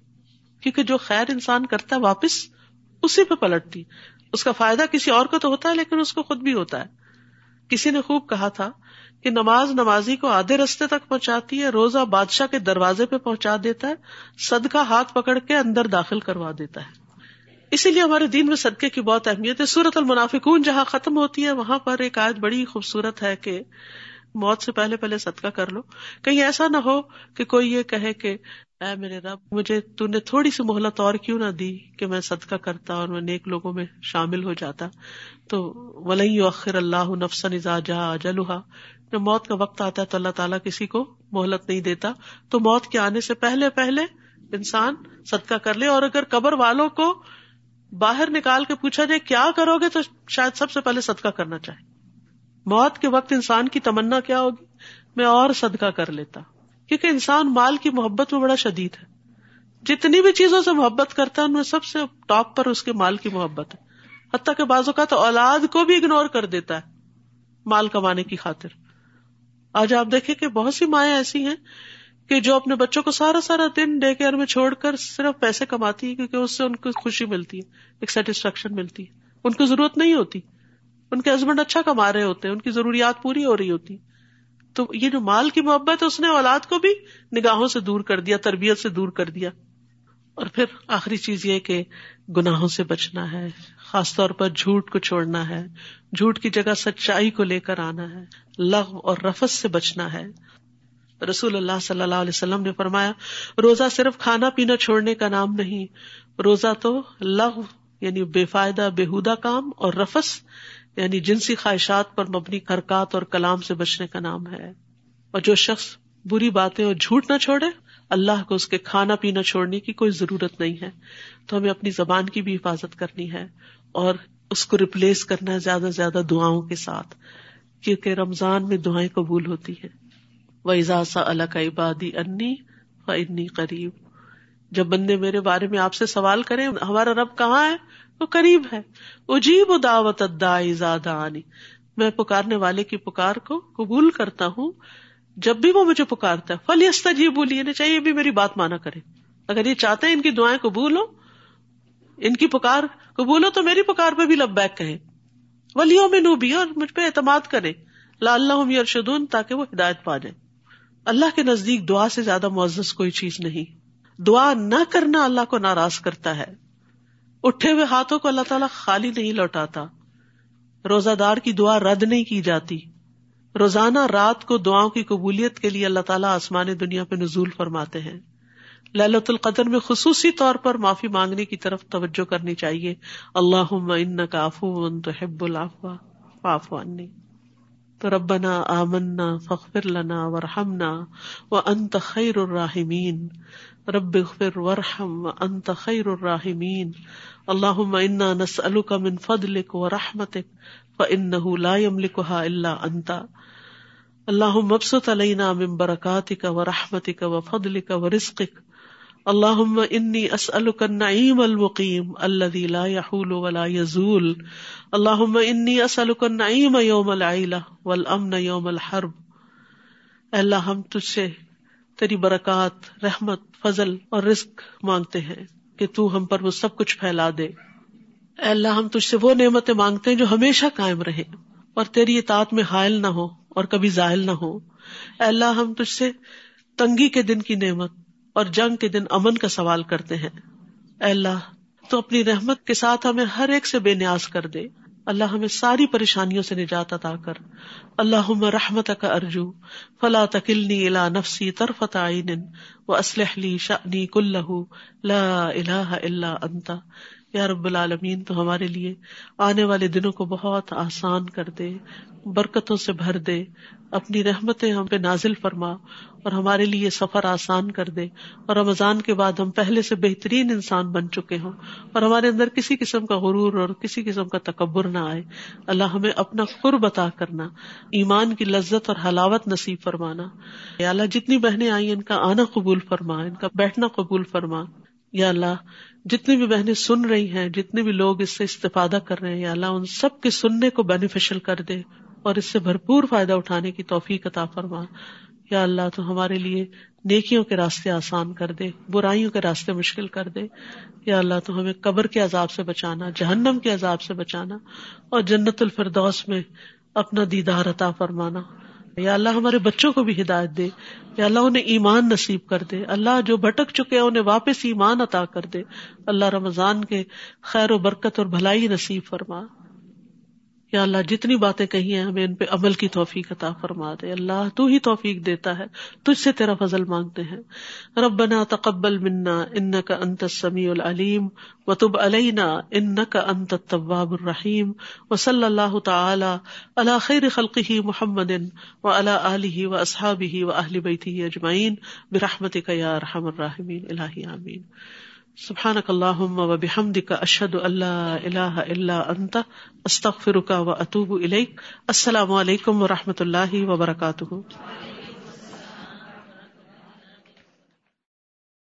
کیونکہ جو خیر انسان کرتا ہے، واپس اسی پہ پلٹتی۔ اس کا فائدہ کسی اور کو تو ہوتا ہے، لیکن اس کو خود بھی ہوتا ہے۔ کسی نے خوب کہا تھا کہ نماز نمازی کو آدھے رستے تک پہنچاتی ہے، روزہ بادشاہ کے دروازے پہ پہنچا دیتا ہے، صدقہ ہاتھ پکڑ کے اندر داخل کروا دیتا ہے۔ اسی لیے ہمارے دین میں صدقے کی بہت اہمیت ہے۔ سورت المنافقون جہاں ختم ہوتی ہے، وہاں پر ایک آیت بڑی خوبصورت ہے کہ موت سے پہلے پہلے صدقہ کر لو۔ کہیں ایسا نہ ہو کہ کوئی یہ کہے کہ اے میرے رب، مجھے تو نے تھوڑی سی مہلت اور کیوں نہ دی کہ میں صدقہ کرتا اور میں نیک لوگوں میں شامل ہو جاتا۔ تو ولی اخر اللہ نفسن جا جلوہا جب موت کا وقت آتا ہے تو اللہ تعالیٰ کسی کو مہلت نہیں دیتا۔ تو موت کے آنے سے پہلے پہلے انسان صدقہ کر لے اور اگر قبر والوں کو باہر نکال کے پوچھا جائے کیا کرو گے، تو شاید سب سے پہلے صدقہ کرنا چاہے۔ موت کے وقت انسان کی تمنا کیا ہوگی؟ میں اور صدقہ کر لیتا۔ کیونکہ انسان مال کی محبت میں بڑا شدید ہے۔ جتنی بھی چیزوں سے محبت کرتا ہے، ان میں سب سے ٹاپ پر اس کے مال کی محبت ہے۔ حتیٰ کہ بازو کا تو اولاد کو بھی اگنور کر دیتا ہے مال کمانے کی خاطر۔ آج آپ دیکھیں کہ بہت سی مائیں ایسی ہیں کہ جو اپنے بچوں کو سارا سارا دن ڈے کیئر میں چھوڑ کر صرف پیسے کماتی ہے کیونکہ اس سے ان کو خوشی ملتی ہے، ایک سیٹسفیکشن ملتی ہے۔ ان کو ضرورت نہیں ہوتی۔ ان کے ہسبینڈ اچھا کما رہے ہوتے ہیں، ان کی ضروریات پوری ہو رہی ہوتی تو یہ جو مال کی محبت ہے، اس نے اولاد کو بھی نگاہوں سے دور کر دیا، تربیت سے دور کر دیا۔ اور پھر آخری چیز یہ کہ گناہوں سے بچنا ہے، خاص طور پر جھوٹ کو چھوڑنا ہے، جھوٹ کی جگہ سچائی کو لے کر آنا ہے لغ اور رفس سے بچنا ہے۔ رسول اللہ صلی اللہ علیہ وسلم نے فرمایا، روزہ صرف کھانا پینا چھوڑنے کا نام نہیں، روزہ تو لغ یعنی بے فائدہ بےحدہ کام اور رفس یعنی جنسی خواہشات پر مبنی حرکات اور کلام سے بچنے کا نام ہے۔ اور جو شخص بری باتیں اور جھوٹ نہ چھوڑے، اللہ کو اس کے کھانا پینا چھوڑنے کی کوئی ضرورت نہیں ہے۔ تو ہمیں اپنی زبان کی بھی حفاظت کرنی ہے اور اس کو ریپلیس کرنا ہے زیادہ سے زیادہ دعاؤں کے ساتھ، کیونکہ رمضان میں دعائیں قبول ہوتی ہیں۔ وہ اجازا اللہ کا عبادی انی و انی قریب جب بندے میرے بارے میں آپ سے سوال کریں، ہمارا رب کہاں ہے؟ وہ قریب ہے۔ اجیب دعوت آنی میں پکارنے والے کی پکار کو قبول کرتا ہوں۔ جب بھی وہ مجھے پکارتا ہے فل جی بولی چاہیے بھی میری بات مانا کرے۔ اگر یہ چاہتے ہیں ان کی دعائیں قبول ہو ان کی پکار قبول ہو تو میری پکار پہ بھی لب بیک کہیں۔ ولیوں میں نو بھی اور مجھ پہ اعتماد کرے لا اللہ ارشدون تاکہ وہ ہدایت پا جائے اللہ کے نزدیک دعا سے زیادہ معزز کوئی چیز نہیں۔ دعا نہ کرنا اللہ کو ناراض کرتا ہے۔ اٹھے ہوئے ہاتھوں کو اللہ تعالیٰ خالی نہیں لوٹاتا۔ روزہ دار کی دعا رد نہیں کی جاتی۔ روزانہ رات کو دعاؤں کی قبولیت کے لیے اللہ تعالیٰ آسمان دنیا پہ نزول فرماتے ہیں۔ للت القدر میں خصوصی طور پر معافی مانگنے کی طرف توجہ کرنی چاہیے۔ اللہ ان کا آفو تو حب عنی۔ تو ربنا آمنا فخر لنا ورحمنا و انت خیر الراحمین۔ رب اغفر ورحم انت خیر الراحمین. اللهم انا نسألك من فضلك ورحمتك فانه لا يملكها الا انت. اللهم ابسط علينا من بركاتك ورحمتك وفضلك ورزقك اللهم انی اسألك النعيم المقيم الذي لا يحول ولا يزول اللهم انی اسألك النعيم يوم العيلة والامن يوم الحرب. اللہ ہم تجھ سے تیری برکات، رحمت، فضل اور رزق مانگتے ہیں کہ تو ہم پر وہ سب کچھ پھیلا دے۔ اے اللہ، ہم تجھ سے وہ نعمتیں مانگتے ہیں جو ہمیشہ قائم رہے اور تیری اطاعت میں حائل نہ ہو اور کبھی ظاہل نہ ہو۔ اے اللہ، ہم تجھ سے تنگی کے دن کی نعمت اور جنگ کے دن امن کا سوال کرتے ہیں۔ اے اللہ، تو اپنی رحمت کے ساتھ ہمیں ہر ایک سے بے نیاز کر دے۔ اللہ ہمیں ساری پریشانیوں سے نجات عطا کر۔ اللہ رحمت کا ارجو، فلا تکلنی الا نفسی طرفت عین و اسلح لی شأنی کلہ، لا الہ الا انتا یا رب العالمین، تو ہمارے لیے آنے والے دنوں کو بہت آسان کر دے۔ برکتوں سے بھر دے، اپنی رحمتیں ہم پہ نازل فرما اور ہمارے لیے سفر آسان کر دے۔ اور رمضان کے بعد ہم پہلے سے بہترین انسان بن چکے ہوں۔ اور ہمارے اندر کسی قسم کا غرور اور کسی قسم کا تکبر نہ آئے۔ اللہ ہمیں اپنا قرب عطا کرنا، ایمان کی لذت اور حلاوت نصیب فرمانا۔ یا اللہ، جتنی بہنیں آئی ان کا آنا قبول فرما، ان کا بیٹھنا قبول فرما۔ یا اللہ، جتنی بھی بہنیں سن رہی ہیں، جتنے بھی لوگ اس سے استفادہ کر رہے ہیں، یا اللہ، ان سب کے سننے کو بینیفیشل کر دے۔ اور اس سے بھرپور فائدہ اٹھانے کی توفیق عطا فرما۔ یا اللہ، تو ہمارے لیے نیکیوں کے راستے آسان کر دے، برائیوں کے راستے مشکل کر دے۔ یا اللہ، تو ہمیں قبر کے عذاب سے بچانا، جہنم کے عذاب سے بچانا اور جنت الفردوس میں اپنا دیدار عطا فرمانا۔ یا اللہ، ہمارے بچوں کو بھی ہدایت دے۔ یا اللہ، انہیں ایمان نصیب کر دے۔ اللہ، جو بھٹک چکے ہیں، انہیں واپس ایمان عطا کر دے۔ اللہ، رمضان کے خیر و برکت اور بھلائی نصیب فرما۔ یا اللہ جتنی باتیں کہی ہیں ہمیں ان پہ عمل کی توفیق عطا فرما دے۔ اللہ تو ہی توفیق دیتا ہے، تجھ سے تیرا فضل مانگتے ہیں۔ ربنا تقبل منا ان کا انت سمیع العلیم۔ و تب علینا ان کا انت طباب الرحیم۔ و صلی اللہ تعالی اللہ خیر خلقی محمد و اللہ علیہ و اصحاب ہی و اہل بیتی اجمعین۔ برحمت کا یا رحم الرحمین الہی آمین۔ سبحانک اللہم و بحمدک اشہد اللہ الہ الا انت، استغفرک و اتوب الیک۔ السلام علیکم و رحمۃ اللہ وبرکاتہ۔